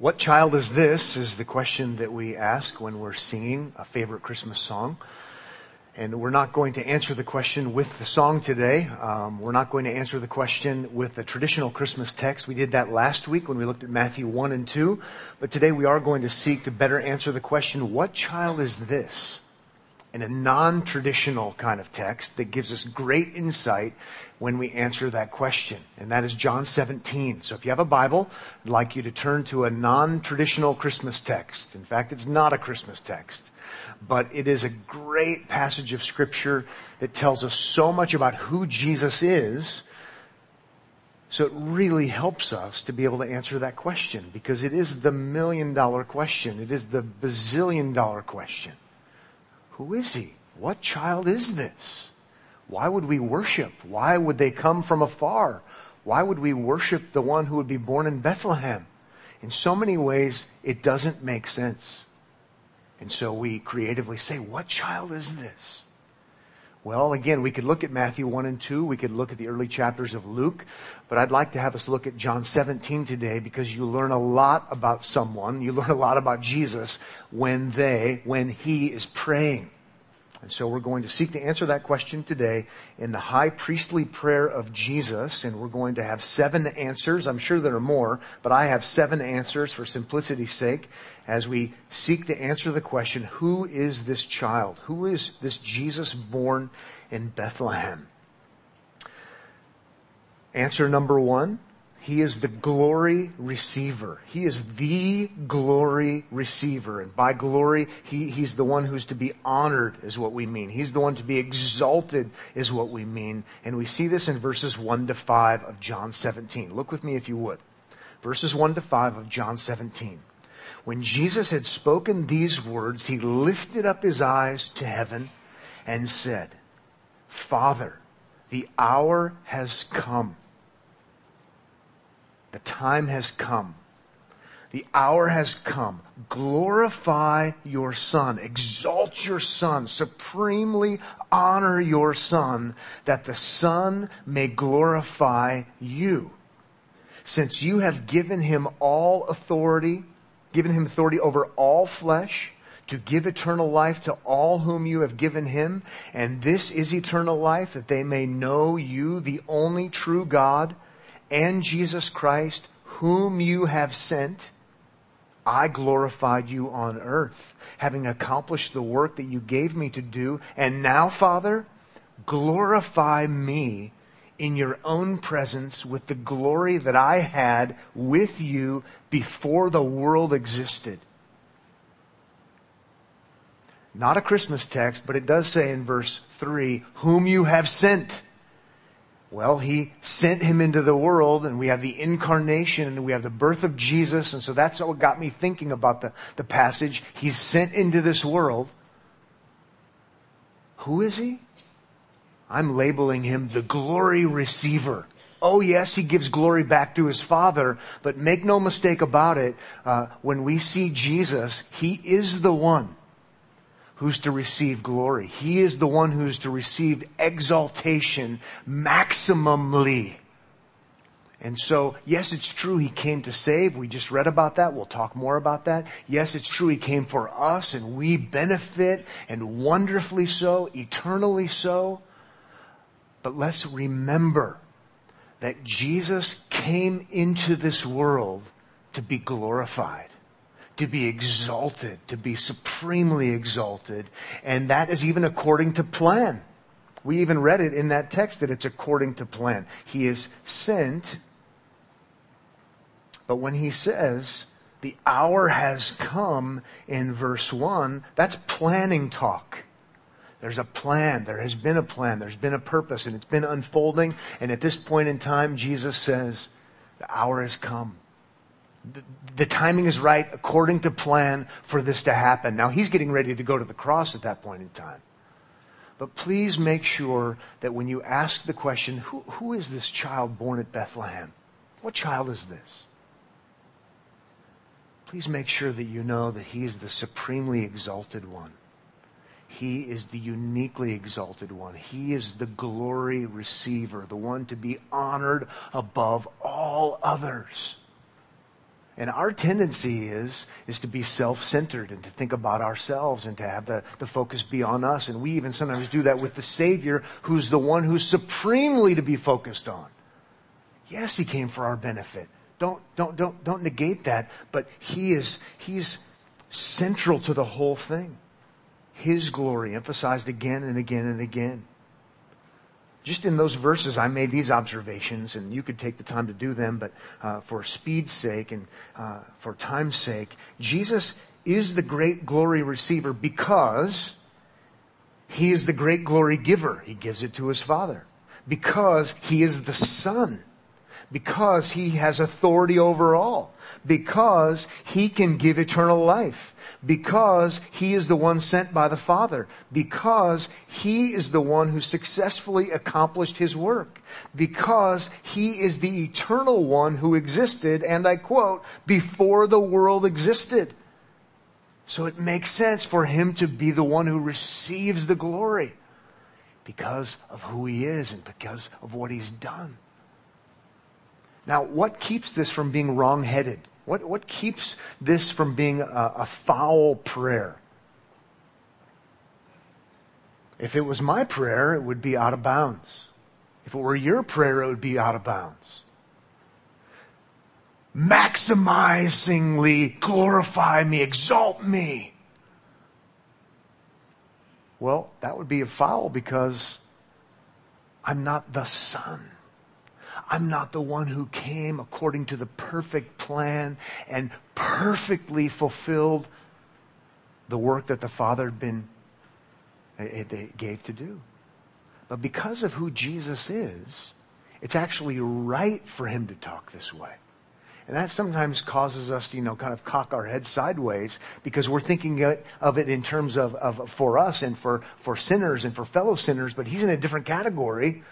What child is this? Is the question that we ask when we're singing a favorite Christmas song. And we're not going to answer the question with the song today. Um, we're not going to answer the question with the traditional Christmas text. We did that last week when we looked at Matthew 1 and 2. But today we are going to seek to better answer the question, what child is this? In a non-traditional kind of text that gives us great insight when we answer that question. And that is John 17. So if you have a Bible, I'd like you to turn to a non-traditional Christmas text. In fact, it's not a Christmas text. But it is a great passage of scripture that tells us so much about who Jesus is. So it really helps us to be able to answer that question because it is the million dollar question. It is the bazillion dollar question. Who is he? What child is this? Why would we worship? Why would they come from afar? Why would we worship the one who would be born in Bethlehem? In so many ways, it doesn't make sense. And so we creatively say, what child is this? Well, again, we could look at Matthew 1 and 2. We could look at the early chapters of Luke. But I'd like to have us look at John 17 today because you learn a lot about someone. You learn a lot about Jesus when they, when he is praying. And so we're going to seek to answer that question today in the high priestly prayer of Jesus. And we're going to have seven answers. I'm sure there are more, but I have seven answers for simplicity's sake as we seek to answer the question, who is this child? Who is this Jesus born in Bethlehem? Answer number one, he is the glory receiver. He is the glory receiver. And by glory, he, he's the one who's to be honored, is what we mean. He's the one to be exalted, is what we mean. And we see this in verses 1 to 5 of John 17. Look with me if you would. Verses 1 to 5 of John 17. When Jesus had spoken these words, he lifted up his eyes to heaven and said, Father, the hour has come the time has come. The hour has come. Glorify your Son. Exalt your Son. Supremely honor your Son that the Son may glorify you. Since you have given him all authority, given him authority over all flesh, to give eternal life to all whom you have given him. And this is eternal life, that they may know you, the only true God, and Jesus Christ, whom you have sent, I glorified you on earth, having accomplished the work that you gave me to do. And now, Father, glorify me in your own presence with the glory that I had with you before the world existed. Not a Christmas text, but it does say in verse 3, whom you have sent. Well, he sent him into the world and we have the incarnation and we have the birth of Jesus. And so that's what got me thinking about the, the passage. He's sent into this world. Who is he? I'm labeling him the glory receiver. Oh yes, he gives glory back to his father, but make no mistake about it, uh, when we see Jesus, he is the one who's to receive glory. He is the one who's to receive exaltation maximally. And so, yes, it's true he came to save. We just read about that. We'll talk more about that. Yes, it's true he came for us and we benefit and wonderfully so, eternally so. But let's remember that Jesus came into this world to be glorified to be exalted, to be supremely exalted. And that is even according to plan. We even read it in that text that it's according to plan. He is sent, but when he says, the hour has come in verse 1, that's planning talk. There's a plan. There has been a plan. There's been a purpose, and it's been unfolding. And at this point in time, Jesus says, the hour has come the, timing is right according to plan for this to happen. Now he's getting ready to go to the cross at that point in time. But please make sure that when you ask the question, who, who is this child born at Bethlehem? What child is this? Please make sure that you know that he is the supremely exalted one. He is the uniquely exalted one. He is the glory receiver, the one to be honored above all others. And our tendency is, is to be self-centered and to think about ourselves and to have the, the focus be on us. And we even sometimes do that with the Savior, who's the one who's supremely to be focused on. Yes, He came for our benefit. Don't, don't, don't, don't negate that. But He is, He's central to the whole thing. His glory emphasized again and again and again. Just in those verses, I made these observations, and you could take the time to do them, but uh, for speed's sake and uh, for time's sake, Jesus is the great glory receiver because he is the great glory giver. He gives it to his Father. Because he is the Son because he has authority over all, because he can give eternal life, because he is the one sent by the Father, because he is the one who successfully accomplished his work, because he is the eternal one who existed, and I quote, before the world existed. So it makes sense for him to be the one who receives the glory because of who he is and because of what he's done. Now, what keeps this from being wrong-headed? What, what keeps this from being a, a foul prayer? If it was my prayer, it would be out of bounds. If it were your prayer, it would be out of bounds. Maximizingly glorify me, exalt me. Well, that would be a foul because I'm not the Son. I'm not the one who came according to the perfect plan and perfectly fulfilled the work that the Father had been eh, eh, it, it gave to do. But because of who Jesus is, it's actually right for him to talk this way. And that sometimes causes us to, you know, kind of cock our head sideways because we're thinking of it in terms of, of for us and for, for sinners and for fellow sinners, but he's in a different category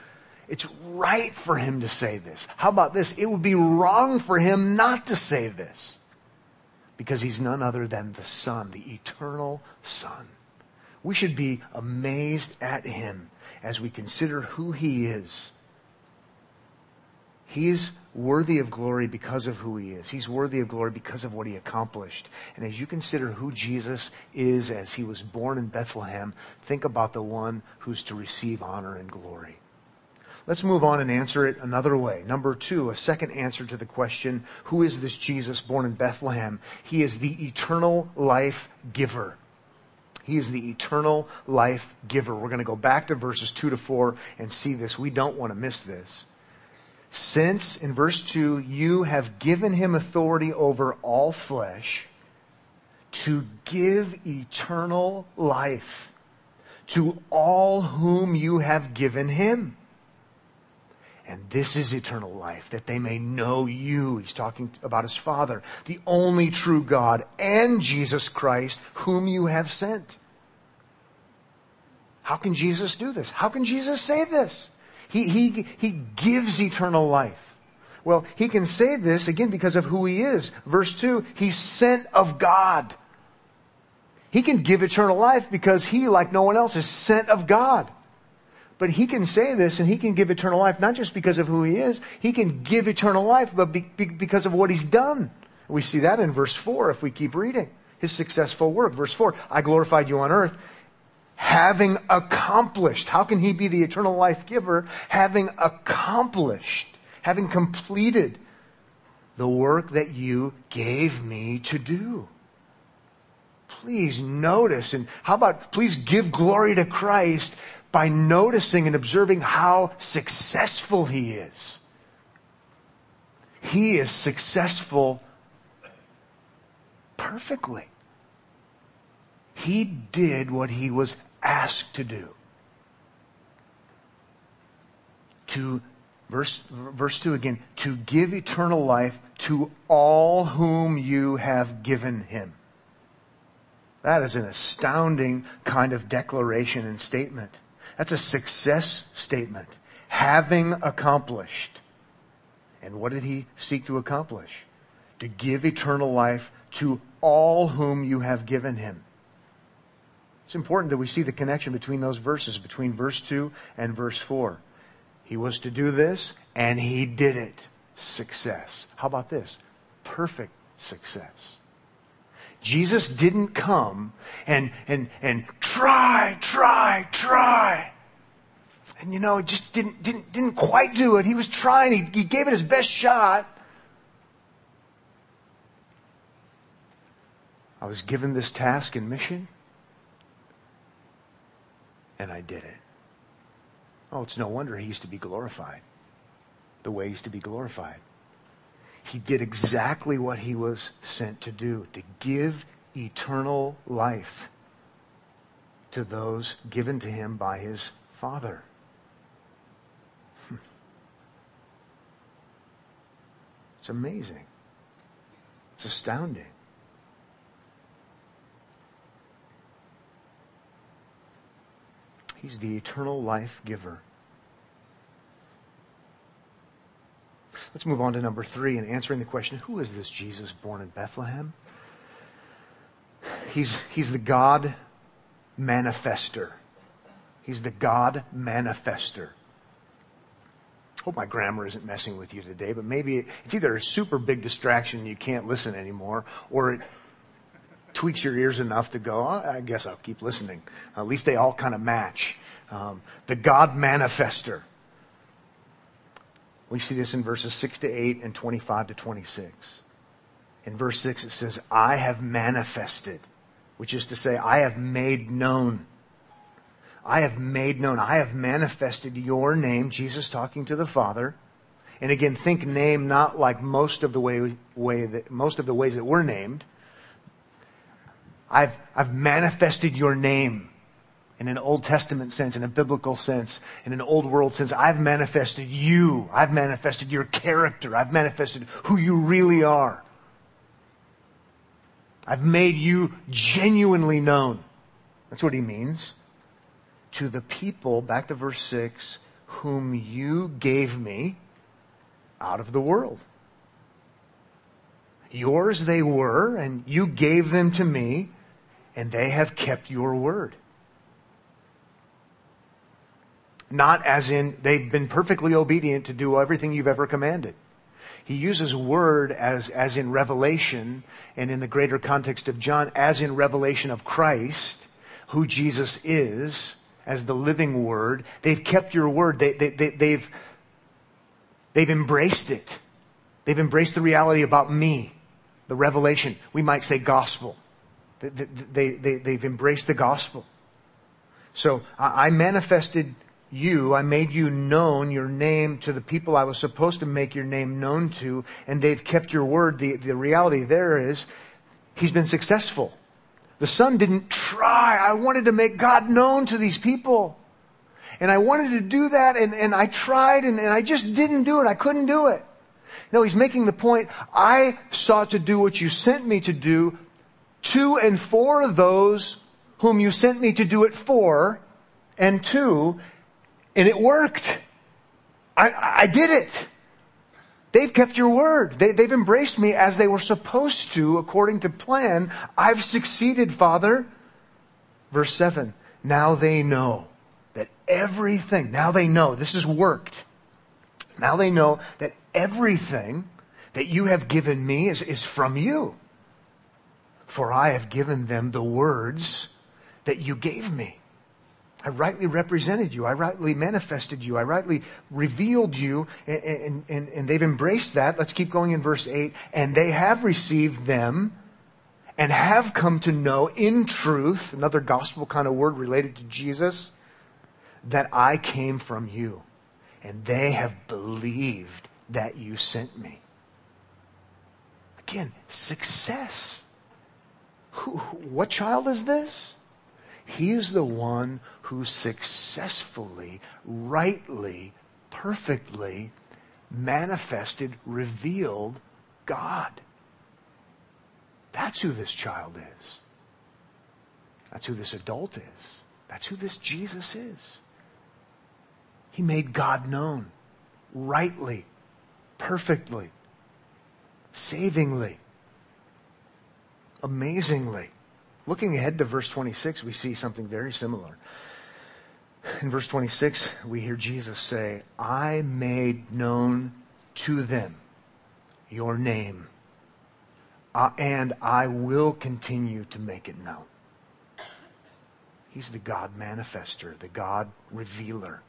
it's right for him to say this. How about this? It would be wrong for him not to say this because he's none other than the Son, the eternal Son. We should be amazed at him as we consider who he is. He's worthy of glory because of who he is. He's worthy of glory because of what he accomplished. And as you consider who Jesus is as he was born in Bethlehem, think about the one who's to receive honor and glory. Let's move on and answer it another way. Number two, a second answer to the question, who is this Jesus born in Bethlehem? He is the eternal life giver. He is the eternal life giver. We're going to go back to verses 2 to 4 and see this. We don't want to miss this. Since, in verse 2, you have given him authority over all flesh to give eternal life to all whom you have given him. And this is eternal life, that they may know you. He's talking about his Father, the only true God, and Jesus Christ, whom you have sent. How can Jesus do this? How can Jesus say this? He, he, he gives eternal life. Well, he can say this again because of who he is. Verse 2, he's sent of God. He can give eternal life because he, like no one else, is sent of God. But he can say this and he can give eternal life, not just because of who he is, he can give eternal life, but be, be, because of what he's done. We see that in verse 4 if we keep reading. His successful work. Verse 4 I glorified you on earth, having accomplished. How can he be the eternal life giver? Having accomplished, having completed the work that you gave me to do. Please notice, and how about please give glory to Christ by noticing and observing how successful he is. He is successful perfectly. He did what he was asked to do. To, verse, verse 2 again, to give eternal life to all whom you have given him. That is an astounding kind of declaration and statement. That's a success statement. Having accomplished. And what did he seek to accomplish? To give eternal life to all whom you have given him. It's important that we see the connection between those verses, between verse 2 and verse 4. He was to do this, and he did it. Success. How about this? Perfect success. Jesus didn't come and, and, and try, try, try. And you know, just didn't, didn't, didn't quite do it. He was trying. He, he gave it his best shot. I was given this task and mission, and I did it. Oh, it's no wonder he used to be glorified the way he's to be glorified. He did exactly what he was sent to do to give eternal life to those given to him by his Father. It's amazing. It's astounding. He's the eternal life giver. Let's move on to number three and answering the question who is this Jesus born in Bethlehem? He's, he's the God manifester. He's the God manifester. Hope my grammar isn't messing with you today, but maybe it's either a super big distraction and you can't listen anymore, or it tweaks your ears enough to go, oh, I guess I'll keep listening. At least they all kind of match. Um, the God manifester. We see this in verses 6 to 8 and 25 to 26. In verse 6, it says, I have manifested, which is to say, I have made known. I have made known. I have manifested your name, Jesus talking to the Father. And again, think name not like most of the way, way that, most of the ways that we're named. I've, I've manifested your name in an Old Testament sense, in a biblical sense, in an old world sense. I've manifested you. I've manifested your character. I've manifested who you really are. I've made you genuinely known. That's what he means. To the people, back to verse 6, whom you gave me out of the world. Yours they were, and you gave them to me, and they have kept your word. Not as in they've been perfectly obedient to do everything you've ever commanded. He uses word as, as in revelation and in the greater context of John, as in revelation of Christ, who Jesus is, as the living word. They've kept your word. They, they, they, they've, they've embraced it. They've embraced the reality about me, the revelation. We might say gospel. They, they, they, they've embraced the gospel. So I manifested you, I made you known, your name, to the people I was supposed to make your name known to, and they've kept your word. The, the reality there is, he's been successful. The son didn't try. I wanted to make God known to these people. And I wanted to do that, and, and I tried, and, and I just didn't do it. I couldn't do it. No, he's making the point, I sought to do what you sent me to do to and for those whom you sent me to do it for, and two, and it worked. I, I did it. They've kept your word. They, they've embraced me as they were supposed to according to plan. I've succeeded, Father. Verse 7 Now they know that everything, now they know, this has worked. Now they know that everything that you have given me is, is from you. For I have given them the words that you gave me. I rightly represented you. I rightly manifested you. I rightly revealed you. And, and, and, they've embraced that. Let's keep going in verse 8. And they have received them and have come to know in truth, another gospel kind of word related to Jesus, that I came from you. And they have believed that you sent me. Again, success. Who, what child is this? He is the one who successfully, rightly, perfectly manifested, revealed God. That's who this child is. That's who this adult is. That's who this Jesus is. He made God known rightly, perfectly, savingly, amazingly. Looking ahead to verse 26, we see something very similar. In verse 26, we hear Jesus say, I made known to them your name. uh, and I will continue to make it known. He's the God manifester, the God revealer.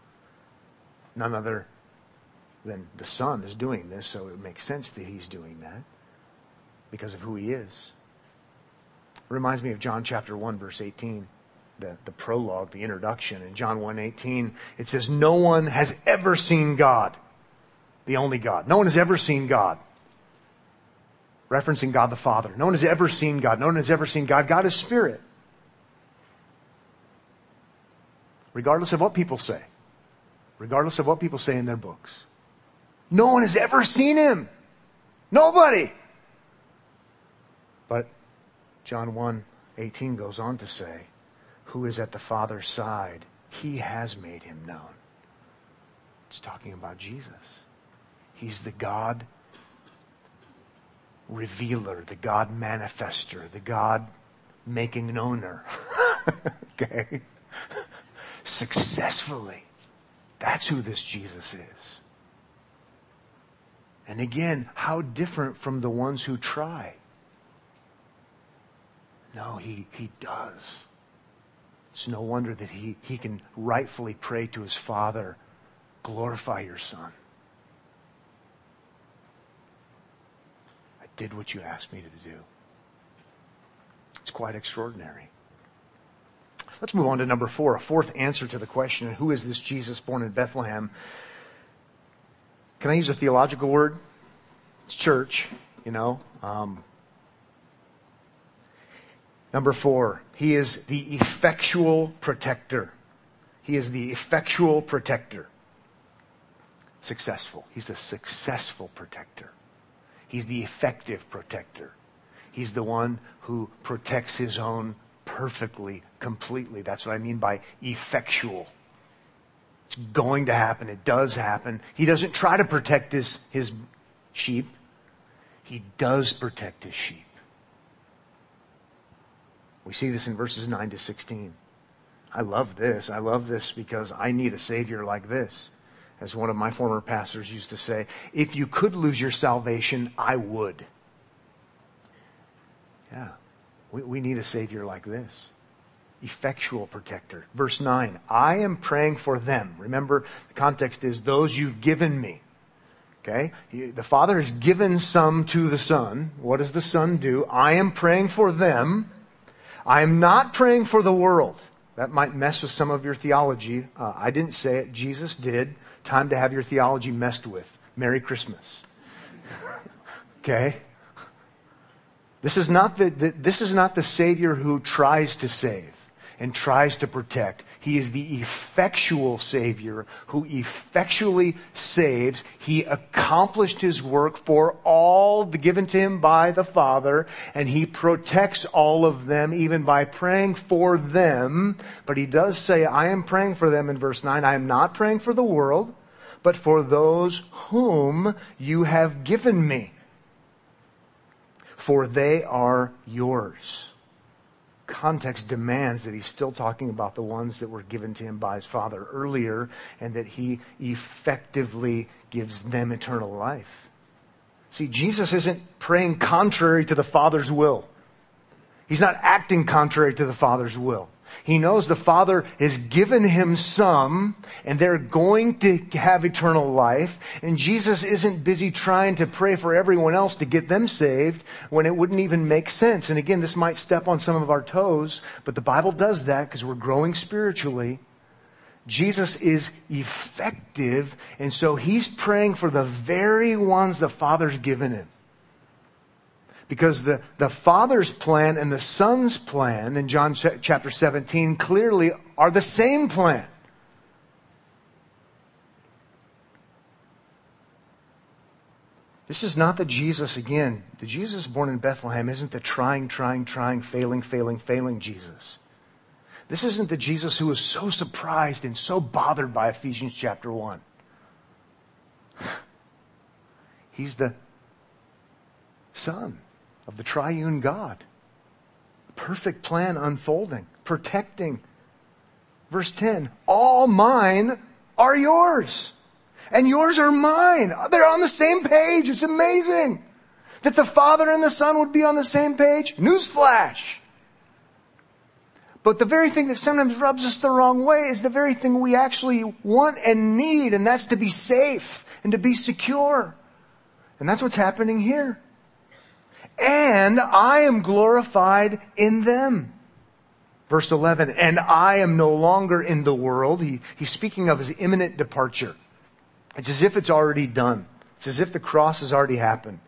None other than the Son is doing this, so it makes sense that he's doing that because of who he is. Reminds me of John chapter 1, verse 18, the, the prologue, the introduction. In John 1 18, it says, No one has ever seen God, the only God. No one has ever seen God. Referencing God the Father. No one has ever seen God. No one has ever seen God. God is spirit. regardless of what people say, regardless of what people say in their books. No one has ever seen him. Nobody. But John 1 18 goes on to say, Who is at the Father's side? He has made him known. It's talking about Jesus. He's the God revealer, the God manifester, the God making knowner. okay? successfully. That's who this Jesus is. And again, how different from the ones who try. No, he, he does. It's no wonder that he, he can rightfully pray to his Father, glorify your Son. I did what you asked me to do. It's quite extraordinary. Let's move on to number four, a fourth answer to the question who is this Jesus born in Bethlehem? Can I use a theological word? It's church, you know. Um, number four, he is the effectual protector. He is the effectual protector. Successful. He's the successful protector. He's the effective protector. He's the one who protects his own perfectly, completely. That's what I mean by effectual. It's going to happen. It does happen. He doesn't try to protect his, his sheep. He does protect his sheep. We see this in verses 9 to 16. I love this. I love this because I need a Savior like this. As one of my former pastors used to say, if you could lose your salvation, I would. Yeah. We, we need a Savior like this. Effectual protector. Verse 9, I am praying for them. Remember, the context is those you've given me. Okay? The Father has given some to the Son. What does the Son do? I am praying for them. I am not praying for the world. That might mess with some of your theology. Uh, I didn't say it. Jesus did. Time to have your theology messed with. Merry Christmas. okay? This is not the, the, this is not the Savior who tries to save and tries to protect. He is the effectual Savior who effectually saves. He accomplished his work for all given to him by the Father, and he protects all of them even by praying for them. But he does say, I am praying for them in verse 9. I am not praying for the world, but for those whom you have given me for they are yours. Context demands that he's still talking about the ones that were given to him by his father earlier and that he effectively gives them eternal life. See, Jesus isn't praying contrary to the Father's will. He's not acting contrary to the Father's will. He knows the Father has given him some and they're going to have eternal life. And Jesus isn't busy trying to pray for everyone else to get them saved when it wouldn't even make sense. And again, this might step on some of our toes, but the Bible does that because we're growing spiritually. Jesus is effective, and so he's praying for the very ones the Father's given him. Because the, the Father's plan and the Son's plan in John ch- chapter 17 clearly are the same plan. This is not the Jesus, again, the Jesus born in Bethlehem isn't the trying, trying, trying, failing, failing, failing Jesus. This isn't the Jesus who was so surprised and so bothered by Ephesians chapter 1. He's the Son of the triune God. Perfect plan unfolding, protecting. Verse 10 All mine are yours, and yours are mine. They're on the same page. It's amazing. That the Father and the Son would be on the same page? Newsflash! But the very thing that sometimes rubs us the wrong way is the very thing we actually want and need, and that's to be safe and to be secure. And that's what's happening here. And I am glorified in them. Verse 11, and I am no longer in the world. He, he's speaking of his imminent departure. It's as if it's already done. It's as if the cross has already happened.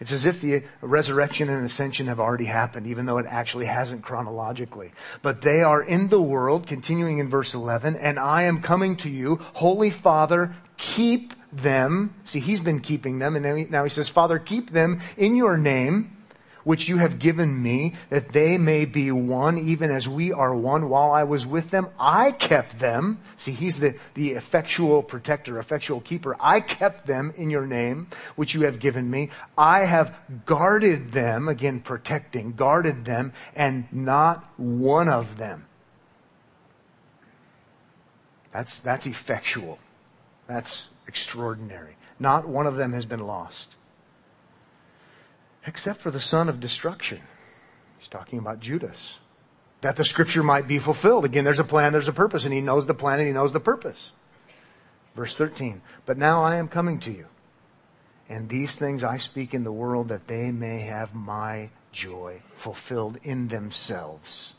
It's as if the resurrection and ascension have already happened, even though it actually hasn't chronologically. But they are in the world, continuing in verse 11, and I am coming to you, Holy Father, keep them. See, he's been keeping them, and now he says, Father, keep them in your name which you have given me, that they may be one, even as we are one. While I was with them, I kept them. See, he's the, the effectual protector, effectual keeper. I kept them in your name, which you have given me. I have guarded them, again, protecting, guarded them, and not one of them. That's, that's effectual. That's extraordinary. Not one of them has been lost except for the son of destruction. He's talking about Judas. That the scripture might be fulfilled. Again, there's a plan, there's a purpose, and he knows the plan and he knows the purpose. Verse 13. But now I am coming to you. And these things I speak in the world that they may have my joy fulfilled in themselves.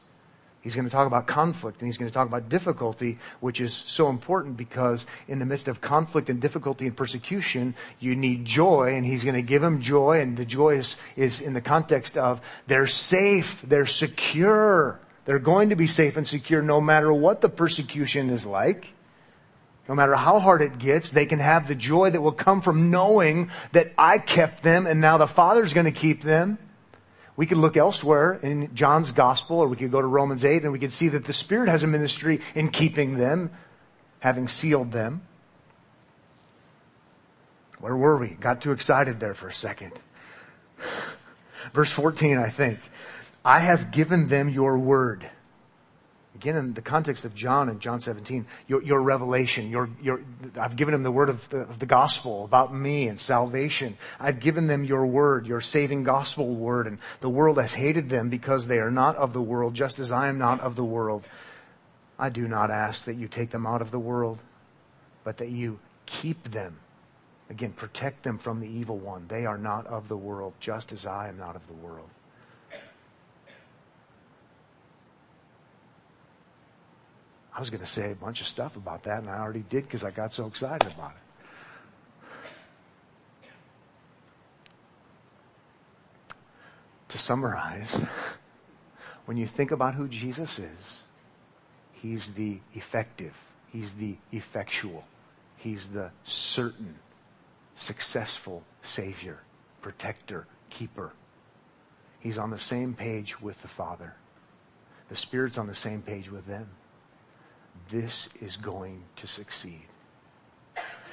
He's going to talk about conflict and he's going to talk about difficulty, which is so important because in the midst of conflict and difficulty and persecution, you need joy and he's going to give them joy. And the joy is, is in the context of they're safe, they're secure. They're going to be safe and secure no matter what the persecution is like. No matter how hard it gets, they can have the joy that will come from knowing that I kept them and now the Father's going to keep them. We could look elsewhere in John's gospel, or we could go to Romans 8 and we could see that the Spirit has a ministry in keeping them, having sealed them. Where were we? Got too excited there for a second. Verse 14, I think. I have given them your word Again, in the context of John and John 17, your, your revelation, your, your, I've given them the word of the, of the gospel about me and salvation. I've given them your word, your saving gospel word, and the world has hated them because they are not of the world, just as I am not of the world. I do not ask that you take them out of the world, but that you keep them. Again, protect them from the evil one. They are not of the world, just as I am not of the world. I was going to say a bunch of stuff about that, and I already did because I got so excited about it. To summarize, when you think about who Jesus is, he's the effective, he's the effectual, he's the certain, successful Savior, protector, keeper. He's on the same page with the Father. The Spirit's on the same page with them this is going to succeed.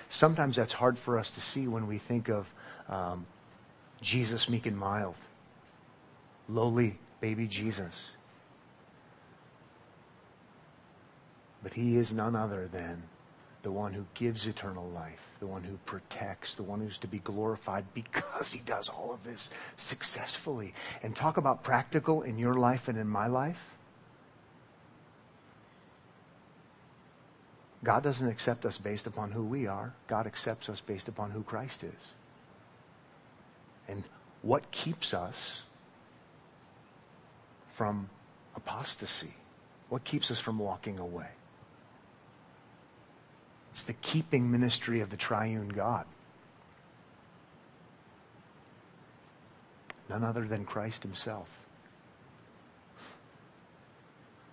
Sometimes that's hard for us to see when we think of um, Jesus meek and mild, lowly baby Jesus. But he is none other than the one who gives eternal life, the one who protects, the one who's to be glorified because he does all of this successfully. And talk about practical in your life and in my life. God doesn't accept us based upon who we are. God accepts us based upon who Christ is. And what keeps us from apostasy? What keeps us from walking away? It's the keeping ministry of the triune God. None other than Christ himself.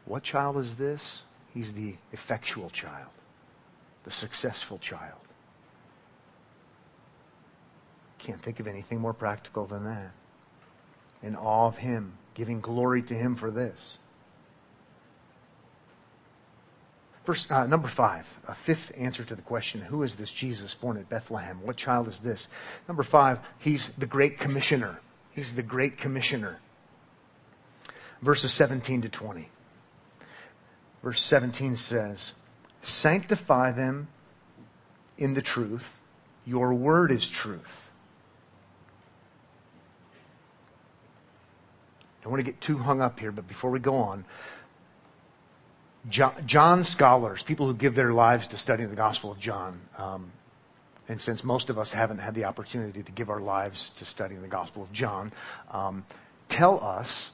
What child is this? He's the effectual child the successful child. Can't think of anything more practical than that. In awe of Him, giving glory to Him for this. First, uh, number five, a fifth answer to the question, who is this Jesus born at Bethlehem? What child is this? Number five, he's the great commissioner. He's the great commissioner. Verses 17 to 20. Verse 17 says, Sanctify them in the truth. Your word is truth. I don't want to get too hung up here, but before we go on, John, John scholars, people who give their lives to studying the Gospel of John, um, and since most of us haven't had the opportunity to give our lives to studying the Gospel of John, um, tell us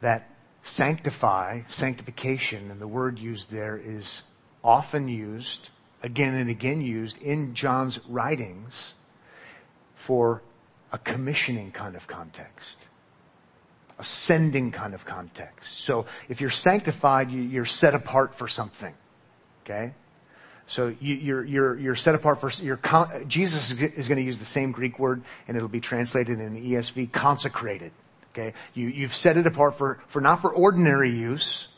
that sanctify, sanctification, and the word used there is often used, again and again used in John's writings for a commissioning kind of context a sending kind of context. So if you're sanctified, you're set apart for something. Okay? So you, are you're, you're set apart for, you're, Jesus is going to use the same Greek word and it'll be translated in the ESV, consecrated. Okay? You, you've set it apart for, for not for ordinary use,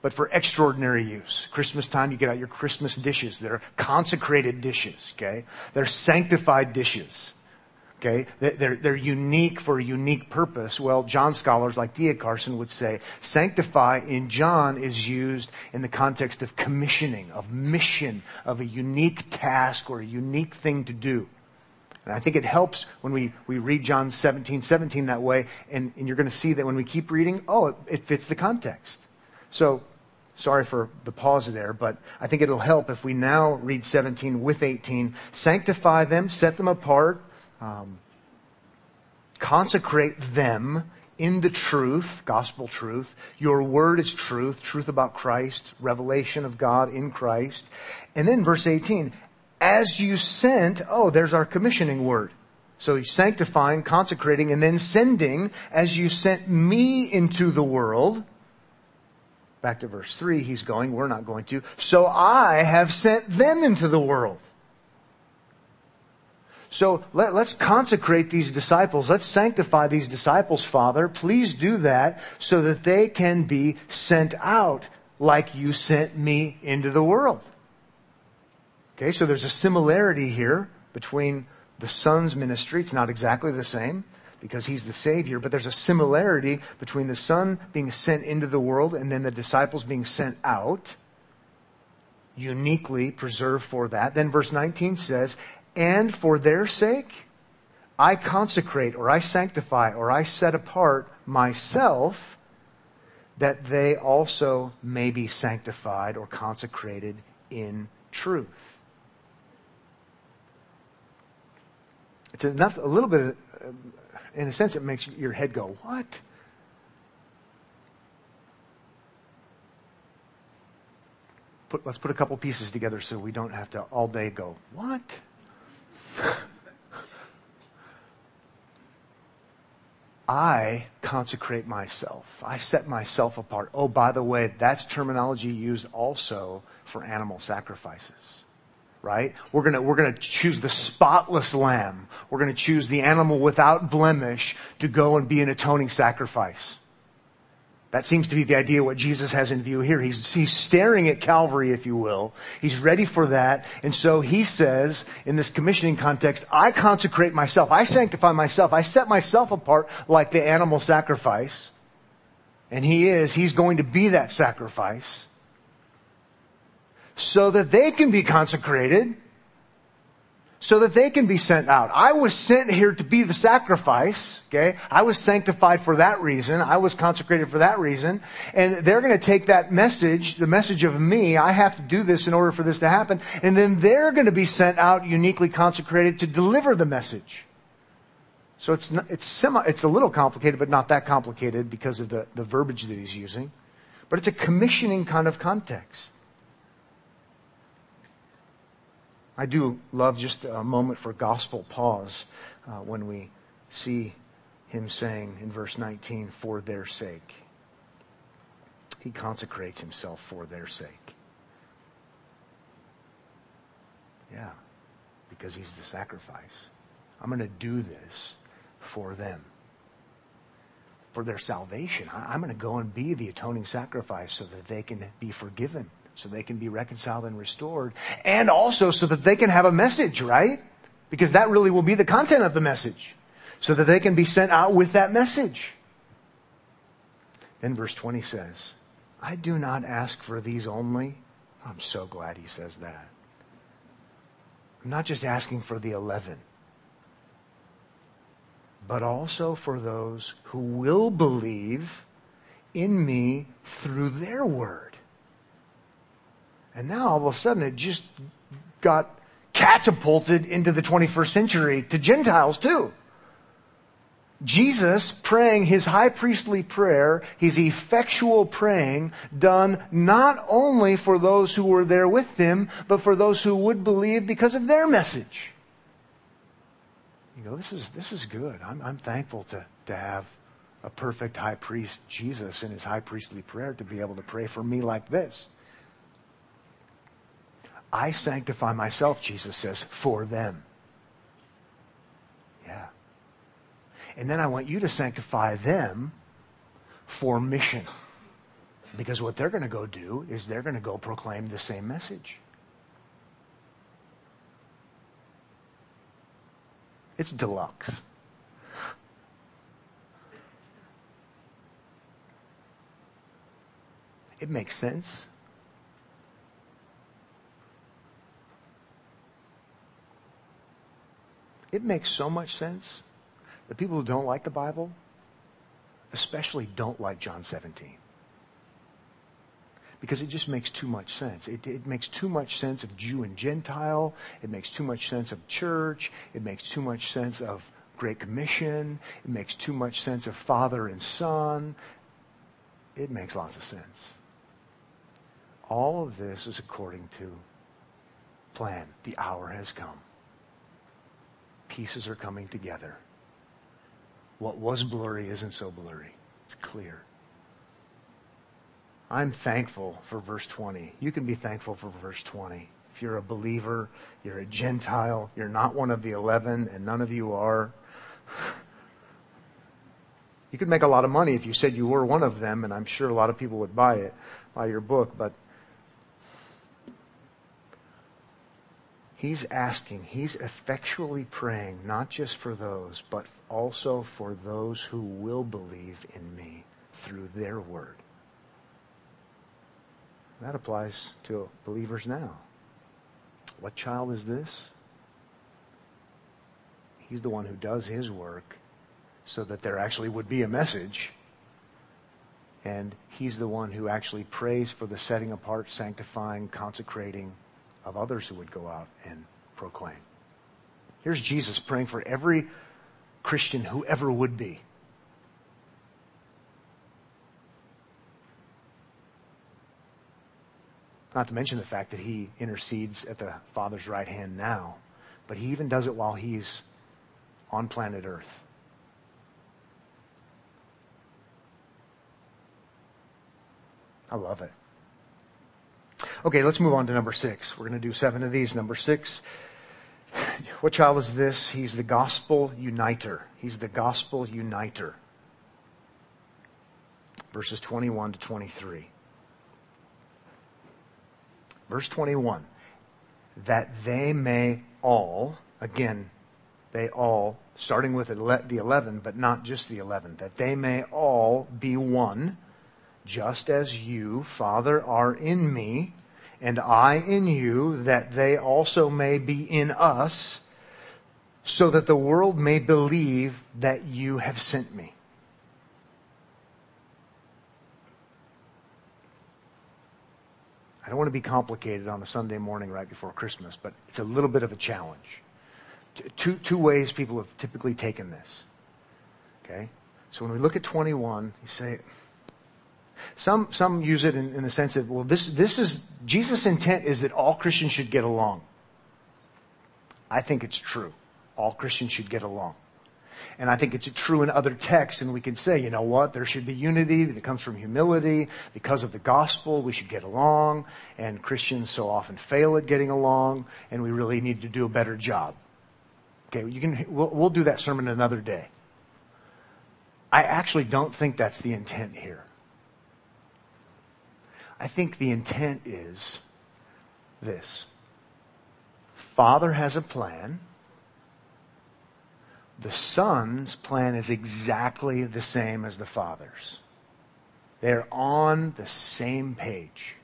but for extraordinary use. Christmas time, you get out your Christmas dishes. They're consecrated dishes. Okay? They're sanctified dishes. Okay? They're, they're unique for a unique purpose. Well, John scholars like D.A. Carson would say, sanctify in John is used in the context of commissioning, of mission, of a unique task or a unique thing to do. And I think it helps when we, we read John 17, 17 that way, and, and you're going to see that when we keep reading, oh, it, it fits the context. So, sorry for the pause there, but I think it'll help if we now read 17 with 18. Sanctify them, set them apart, um, consecrate them in the truth, gospel truth. Your word is truth, truth about Christ, revelation of God in Christ. And then verse 18, as you sent, oh, there's our commissioning word. So sanctifying, consecrating, and then sending as you sent me into the world. Back to verse 3, he's going, we're not going to. So I have sent them into the world. So let, us consecrate these disciples. Let's sanctify these disciples, Father. Please do that so that they can be sent out like you sent me into the world. Okay, so there's a similarity here between the Son's ministry. It's not exactly the same because he's the Savior, but there's a similarity between the Son being sent into the world and then the disciples being sent out uniquely preserved for that. Then verse 19 says, and for their sake, I consecrate or I sanctify or I set apart myself that they also may be sanctified or consecrated in truth. It's enough, a little bit, of, uh, in a sense, it makes your head go, what? Put, let's put a couple pieces together so we don't have to all day go, what? I consecrate myself. I set myself apart. Oh, by the way, that's terminology used also for animal sacrifices. Right? We're gonna, we're gonna choose the spotless lamb. We're gonna choose the animal without blemish to go and be an atoning sacrifice. That seems to be the idea what Jesus has in view here. He's, he's staring at Calvary, if you will. He's ready for that. And so he says, in this commissioning context, I consecrate myself. I sanctify myself. I set myself apart like the animal sacrifice. And he is, he's going to be that sacrifice so that they can be consecrated so that they can be sent out. I was sent here to be the sacrifice, okay? I was sanctified for that reason. I was consecrated for that reason. And they're going to take that message, the message of me, I have to do this in order for this to happen, and then they're going to be sent out uniquely consecrated to deliver the message. So it's, not, it's, semi, it's a little complicated, but not that complicated because of the, the verbiage that he's using. But it's a commissioning kind of context. I do love just a moment for gospel pause uh, when we see him saying in verse 19, for their sake. He consecrates himself for their sake. Yeah, because he's the sacrifice. I'm going to do this for them. For their salvation. I'm going to go and be the atoning sacrifice so that they can be forgiven so they can be reconciled and restored, and also so that they can have a message, right? Because that really will be the content of the message, so that they can be sent out with that message. Then verse 20 says, I do not ask for these only. I'm so glad he says that. I'm not just asking for the 11, but also for those who will believe in me through their word. And now all of a sudden it just got catapulted into the 21st century to Gentiles too. Jesus praying his high priestly prayer, his effectual praying, done not only for those who were there with him, but for those who would believe because of their message. You go, this is, this is good. I'm, I'm thankful to, to have a perfect high priest, Jesus, in his high priestly prayer to be able to pray for me like this. I sanctify myself, Jesus says, for them. Yeah. And then I want you to sanctify them for mission. Because what they're going to go do is they're going to go proclaim the same message. It's deluxe. It makes sense. It makes so much sense that people who don't like the Bible, especially don't like John 17. Because it just makes too much sense. It, it makes too much sense of Jew and Gentile. It makes too much sense of church. It makes too much sense of Great Commission. It makes too much sense of Father and Son. It makes lots of sense. All of this is according to plan. The hour has come. Pieces are coming together. What was blurry isn't so blurry. It's clear. I'm thankful for verse 20. You can be thankful for verse 20. If you're a believer, you're a Gentile, you're not one of the 11, and none of you are. You could make a lot of money if you said you were one of them, and I'm sure a lot of people would buy it, buy your book, but He's asking, he's effectually praying, not just for those, but also for those who will believe in me through their word. That applies to believers now. What child is this? He's the one who does his work so that there actually would be a message. And he's the one who actually prays for the setting apart, sanctifying, consecrating, of others who would go out and proclaim. Here's Jesus praying for every Christian who ever would be. Not to mention the fact that he intercedes at the Father's right hand now, but he even does it while he's on planet Earth. I love it. Okay, let's move on to number six. We're going to do seven of these. Number six. What child is this? He's the gospel uniter. He's the gospel uniter. Verses 21 to 23. Verse 21. That they may all, again, they all, starting with the 11, but not just the 11, that they may all be one just as you, Father, are in me, and I in you, that they also may be in us, so that the world may believe that you have sent me. I don't want to be complicated on a Sunday morning right before Christmas, but it's a little bit of a challenge. Two, two ways people have typically taken this. Okay? So when we look at 21, you say, some, some use it in, in the sense that, well, this, this is, Jesus' intent is that all Christians should get along. I think it's true. All Christians should get along. And I think it's true in other texts, and we can say, you know what, there should be unity that comes from humility. Because of the gospel, we should get along, and Christians so often fail at getting along, and we really need to do a better job. Okay, you can, we'll, we'll do that sermon another day. I actually don't think that's the intent here. I think the intent is this Father has a plan. The Son's plan is exactly the same as the Father's. They're on the same page.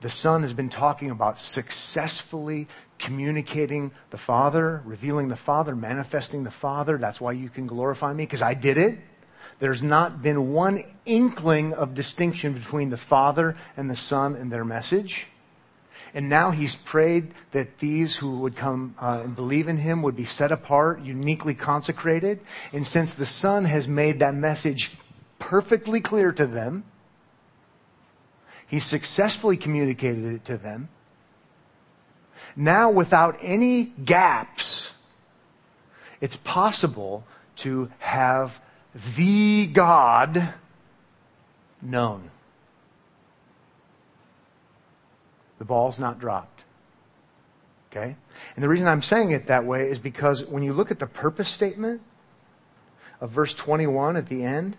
the Son has been talking about successfully communicating the Father, revealing the Father, manifesting the Father. That's why you can glorify me, because I did it. There's not been one inkling of distinction between the Father and the Son and their message. And now he's prayed that these who would come uh, and believe in him would be set apart, uniquely consecrated. And since the Son has made that message perfectly clear to them, he successfully communicated it to them. Now, without any gaps, it's possible to have the God known. The ball's not dropped. Okay? And the reason I'm saying it that way is because when you look at the purpose statement of verse 21 at the end,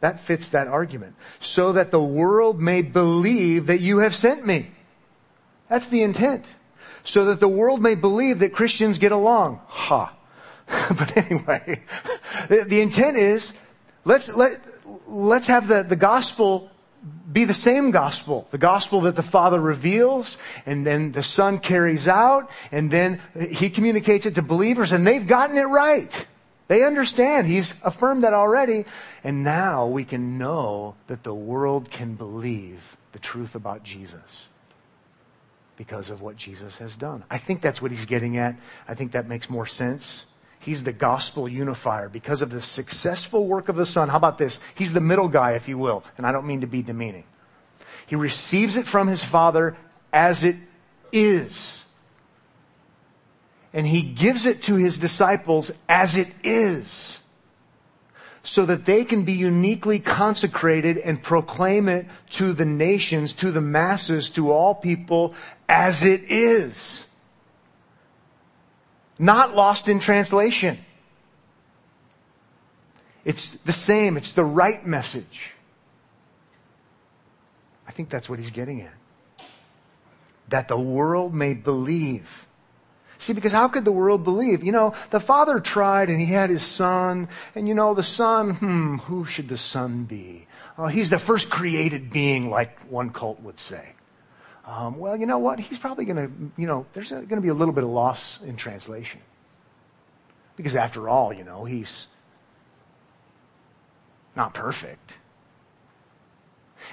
that fits that argument. So that the world may believe that you have sent me. That's the intent. So that the world may believe that Christians get along. Ha. but anyway, the, the, intent is let's, let, let's have the, the gospel be the same gospel. The gospel that the Father reveals and then the Son carries out and then He communicates it to believers and they've gotten it right. They understand. He's affirmed that already. And now we can know that the world can believe the truth about Jesus because of what Jesus has done. I think that's what he's getting at. I think that makes more sense. He's the gospel unifier because of the successful work of the Son. How about this? He's the middle guy, if you will. And I don't mean to be demeaning. He receives it from his Father as it is and he gives it to his disciples as it is so that they can be uniquely consecrated and proclaim it to the nations, to the masses, to all people as it is. Not lost in translation. It's the same. It's the right message. I think that's what he's getting at. That the world may believe See, because how could the world believe? You know, the father tried and he had his son, and you know, the son, hmm, who should the son be? Oh, he's the first created being, like one cult would say. Um, well, you know what? He's probably going to, you know, there's going to be a little bit of loss in translation. Because after all, you know, he's not perfect.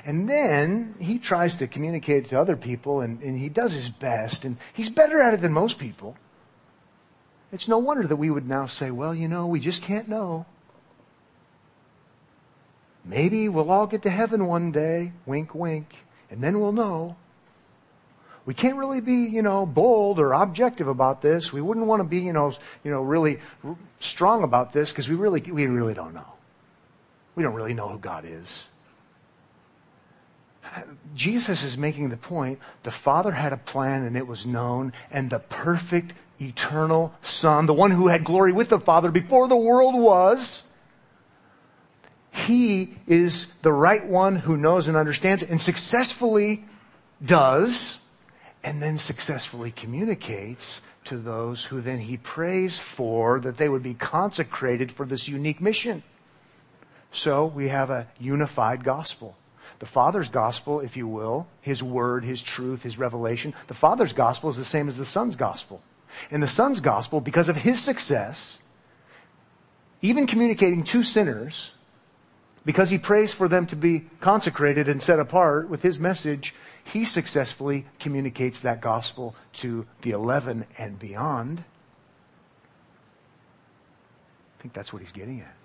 And then he tries to communicate to other people and, and he does his best and he's better at it than most people. It's no wonder that we would now say, well, you know, we just can't know. Maybe we'll all get to heaven one day, wink, wink, and then we'll know. We can't really be, you know, bold or objective about this. We wouldn't want to be, you know, you know, really strong about this because we really, we really don't know. We don't really know who God is. Jesus is making the point the Father had a plan and it was known, and the perfect eternal Son, the one who had glory with the Father before the world was, he is the right one who knows and understands and successfully does, and then successfully communicates to those who then he prays for that they would be consecrated for this unique mission. So we have a unified gospel the Father's gospel, if you will, His word, His truth, His revelation, the Father's gospel is the same as the Son's gospel. And the Son's gospel, because of His success, even communicating to sinners, because He prays for them to be consecrated and set apart with His message, He successfully communicates that gospel to the 11 and beyond. I think that's what He's getting at.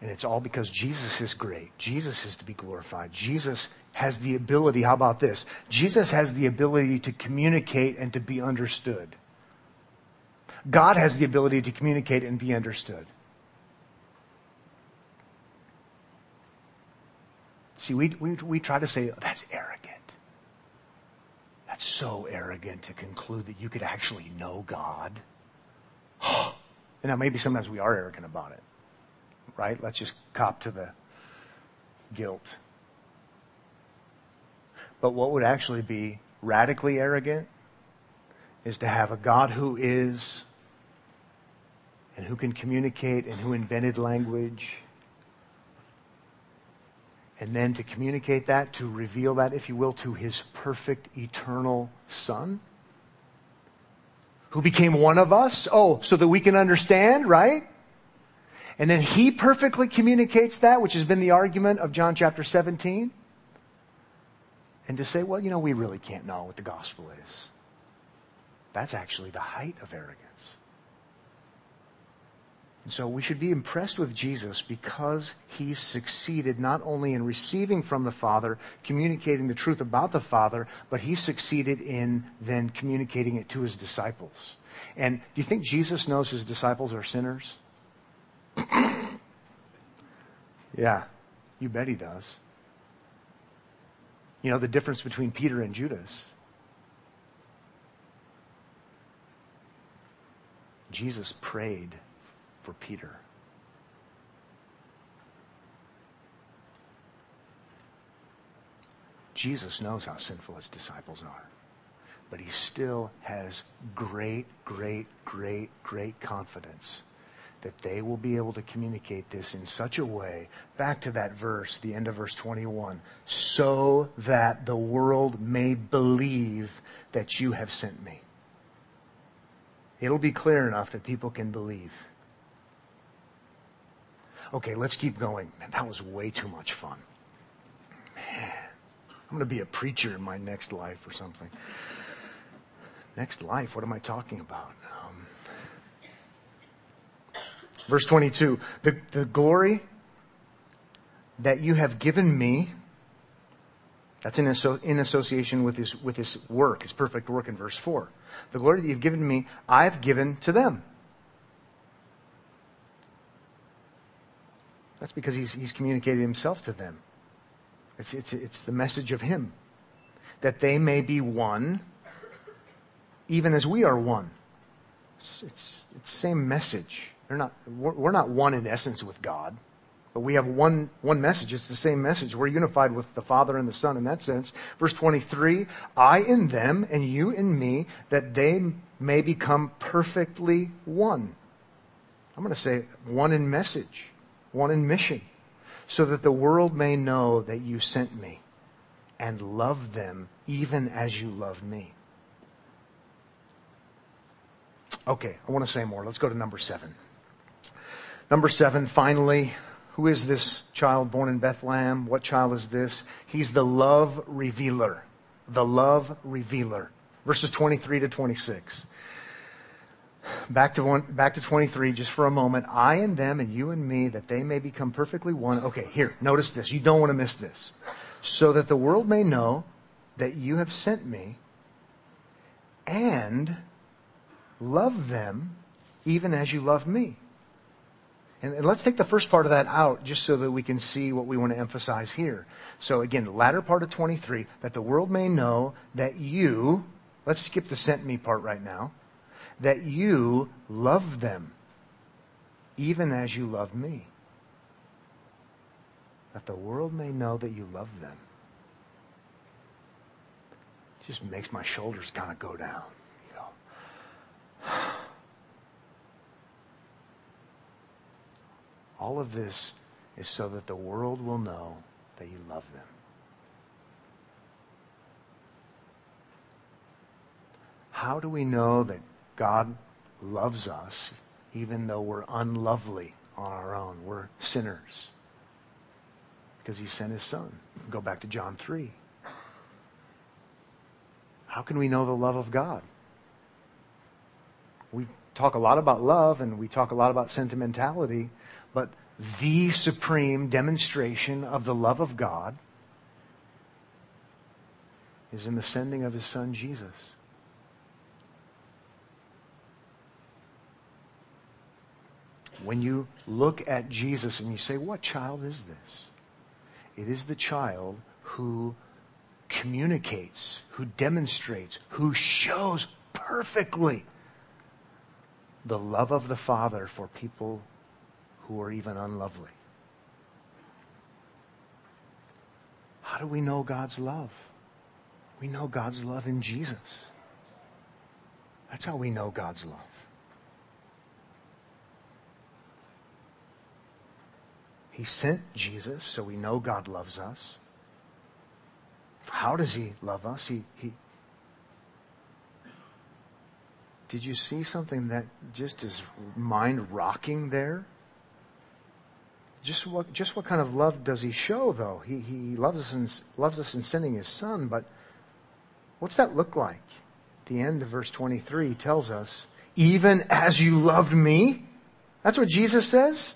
And it's all because Jesus is great. Jesus is to be glorified. Jesus has the ability, how about this? Jesus has the ability to communicate and to be understood. God has the ability to communicate and be understood. See, we, we, we try to say, that's arrogant. That's so arrogant to conclude that you could actually know God. and now maybe sometimes we are arrogant about it right? Let's just cop to the guilt. But what would actually be radically arrogant is to have a God who is and who can communicate and who invented language and then to communicate that, to reveal that, if you will, to his perfect eternal Son, who became one of us. Oh, so that we can understand, right? And then he perfectly communicates that, which has been the argument of John chapter 17. And to say, well, you know, we really can't know what the gospel is. That's actually the height of arrogance. And so we should be impressed with Jesus because he succeeded not only in receiving from the Father, communicating the truth about the Father, but he succeeded in then communicating it to his disciples. And do you think Jesus knows his disciples are sinners? yeah, you bet he does. You know the difference between Peter and Judas. Jesus prayed for Peter. Jesus knows how sinful his disciples are. But he still has great, great, great, great confidence that they will be able to communicate this in such a way, back to that verse, the end of verse 21, so that the world may believe that you have sent me. It'll be clear enough that people can believe. Okay, let's keep going. Man, that was way too much fun. Man, I'm going to be a preacher in my next life or something. Next life? What am I talking about? Um, verse 22 the, the glory that you have given me. That's in, in association with his, with his work, his perfect work in verse 4. The glory that you've given me, I've given to them. That's because he's, he's communicated himself to them. It's, it's, it's the message of him. That they may be one, even as we are one. It's, it's, it's same message. They're not, we're, we're not one in essence with God. But we have one, one message. It's the same message. We're unified with the Father and the Son in that sense. Verse 23, I in them and you in me, that they may become perfectly one. I'm going to say one in message, one in mission, so that the world may know that you sent me and love them even as you love me. Okay, I want to say more. Let's go to number seven. Number seven, finally, who is this child born in Bethlehem? What child is this? He's the love revealer. The love revealer. Verses 23 to 26. Back to one, back to 23 just for a moment. I and them and you and me that they may become perfectly one. Okay, here, notice this. You don't want to miss this. So that the world may know that you have sent me and love them even as you loved me. And, and, let's take the first part of that out just so that we can see what we want to emphasize here. So again, the latter part of 23, that the world may know that you, let's skip the sent me part right now, that you love them even as you love me. That the world may know that you love them. It just makes my shoulders kind of go down. You. All of this is so that the world will know that you love them. How do we know that God loves us even though we're unlovely on our own? We're sinners. Because he sent his son. Go back to John 3. How can we know the love of God? We talk a lot about love and we talk a lot about sentimentality, but the supreme demonstration of the love of God is in the sending of his son Jesus. When you look at Jesus and you say, What child is this? It is the child who communicates, who demonstrates, who shows perfectly the love of the Father for people who are even unlovely. How do we know God's love? We know God's love in Jesus. That's how we know God's love. He sent Jesus, so we know God loves us. How does He love us? He, he, did you see something that just is mind rocking there? Just what, just what kind of love does he show, though? He, he loves, us in, loves us in sending his son, but what's that look like? The end of verse 23 tells us, even as you loved me. That's what Jesus says.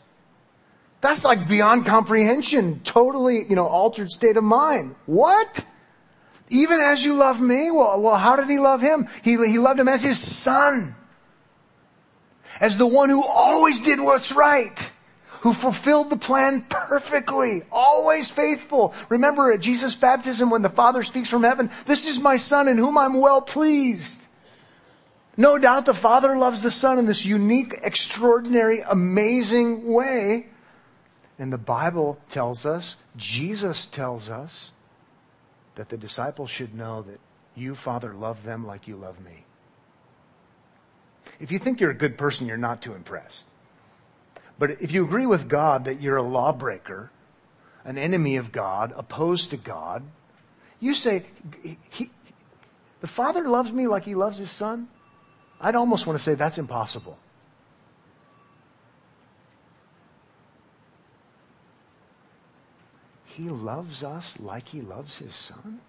That's like beyond comprehension, totally, you know, altered state of mind. What? Even as you love me? Well, well how did he love him? He, he loved him as his son. As the one who always did what's right. Who fulfilled the plan perfectly. Always faithful. Remember at Jesus' baptism when the Father speaks from heaven, this is my son in whom I'm well pleased. No doubt the Father loves the Son in this unique, extraordinary, amazing way. And the Bible tells us, Jesus tells us, that the disciples should know that you, Father, love them like you love me. If you think you're a good person, you're not too impressed. But if you agree with God that you're a lawbreaker, an enemy of God, opposed to God, you say, he, he, the Father loves me like he loves his Son? I'd almost want to say that's impossible. He loves us like he loves his son?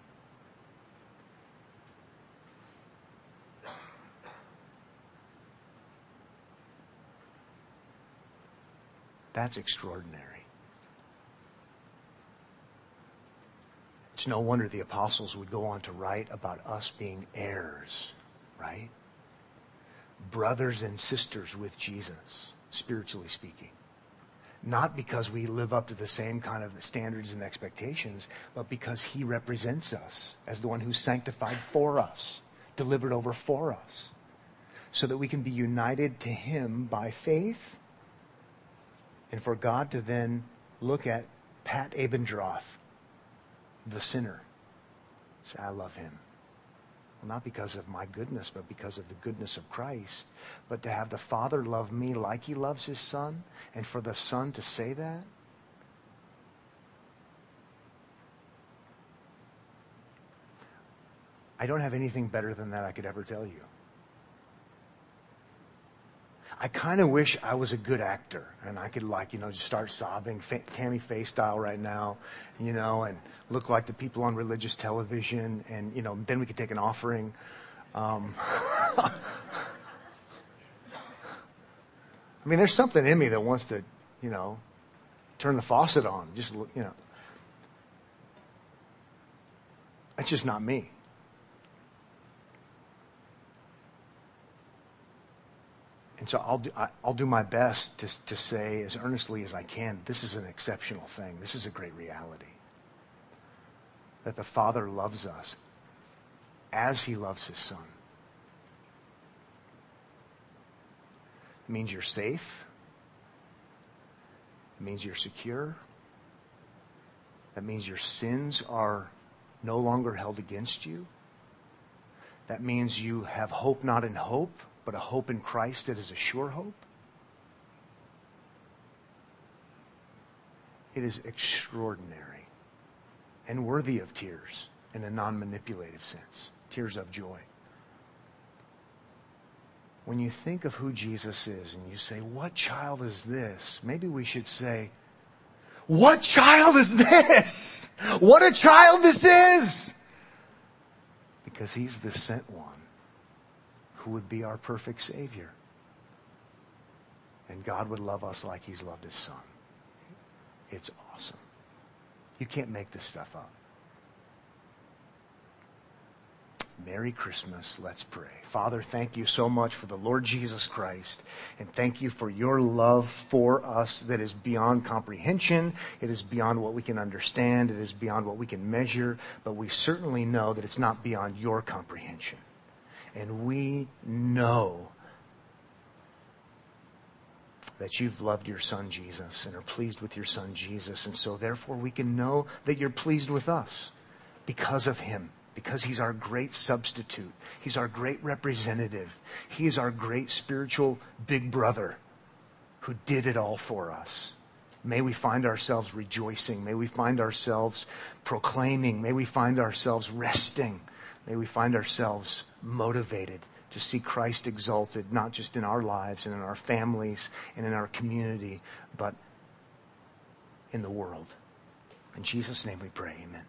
That's extraordinary. It's no wonder the apostles would go on to write about us being heirs, right? Brothers and sisters with Jesus, spiritually speaking not because we live up to the same kind of standards and expectations, but because he represents us as the one who's sanctified for us, delivered over for us, so that we can be united to him by faith, and for God to then look at Pat Abendroth, the sinner, say, I love him not because of my goodness, but because of the goodness of Christ. But to have the Father love me like he loves his Son, and for the Son to say that, I don't have anything better than that I could ever tell you. I kind of wish I was a good actor and I could like, you know, just start sobbing Tammy Faye style right now, you know, and look like the people on religious television and, you know, then we could take an offering. Um, I mean, there's something in me that wants to, you know, turn the faucet on. Just, you know. It's just not me. And so I'll do, I'll do my best to, to say as earnestly as I can, this is an exceptional thing. This is a great reality. That the Father loves us as he loves his Son. It means you're safe. It means you're secure. That means your sins are no longer held against you. That means you have hope not in hope, but a hope in Christ that is a sure hope? It is extraordinary and worthy of tears in a non manipulative sense, tears of joy. When you think of who Jesus is and you say, What child is this? Maybe we should say, What child is this? What a child this is! Because he's the sent one who would be our perfect Savior. And God would love us like He's loved His Son. It's awesome. You can't make this stuff up. Merry Christmas. Let's pray. Father, thank you so much for the Lord Jesus Christ, and thank you for your love for us that is beyond comprehension. It is beyond what we can understand. It is beyond what we can measure, but we certainly know that it's not beyond your comprehension. And we know that you've loved your son Jesus and are pleased with your son Jesus. And so therefore we can know that you're pleased with us because of him, because he's our great substitute. He's our great representative. He is our great spiritual big brother who did it all for us. May we find ourselves rejoicing. May we find ourselves proclaiming. May we find ourselves resting. May we find ourselves motivated to see Christ exalted, not just in our lives and in our families and in our community, but in the world. In Jesus' name we pray, amen.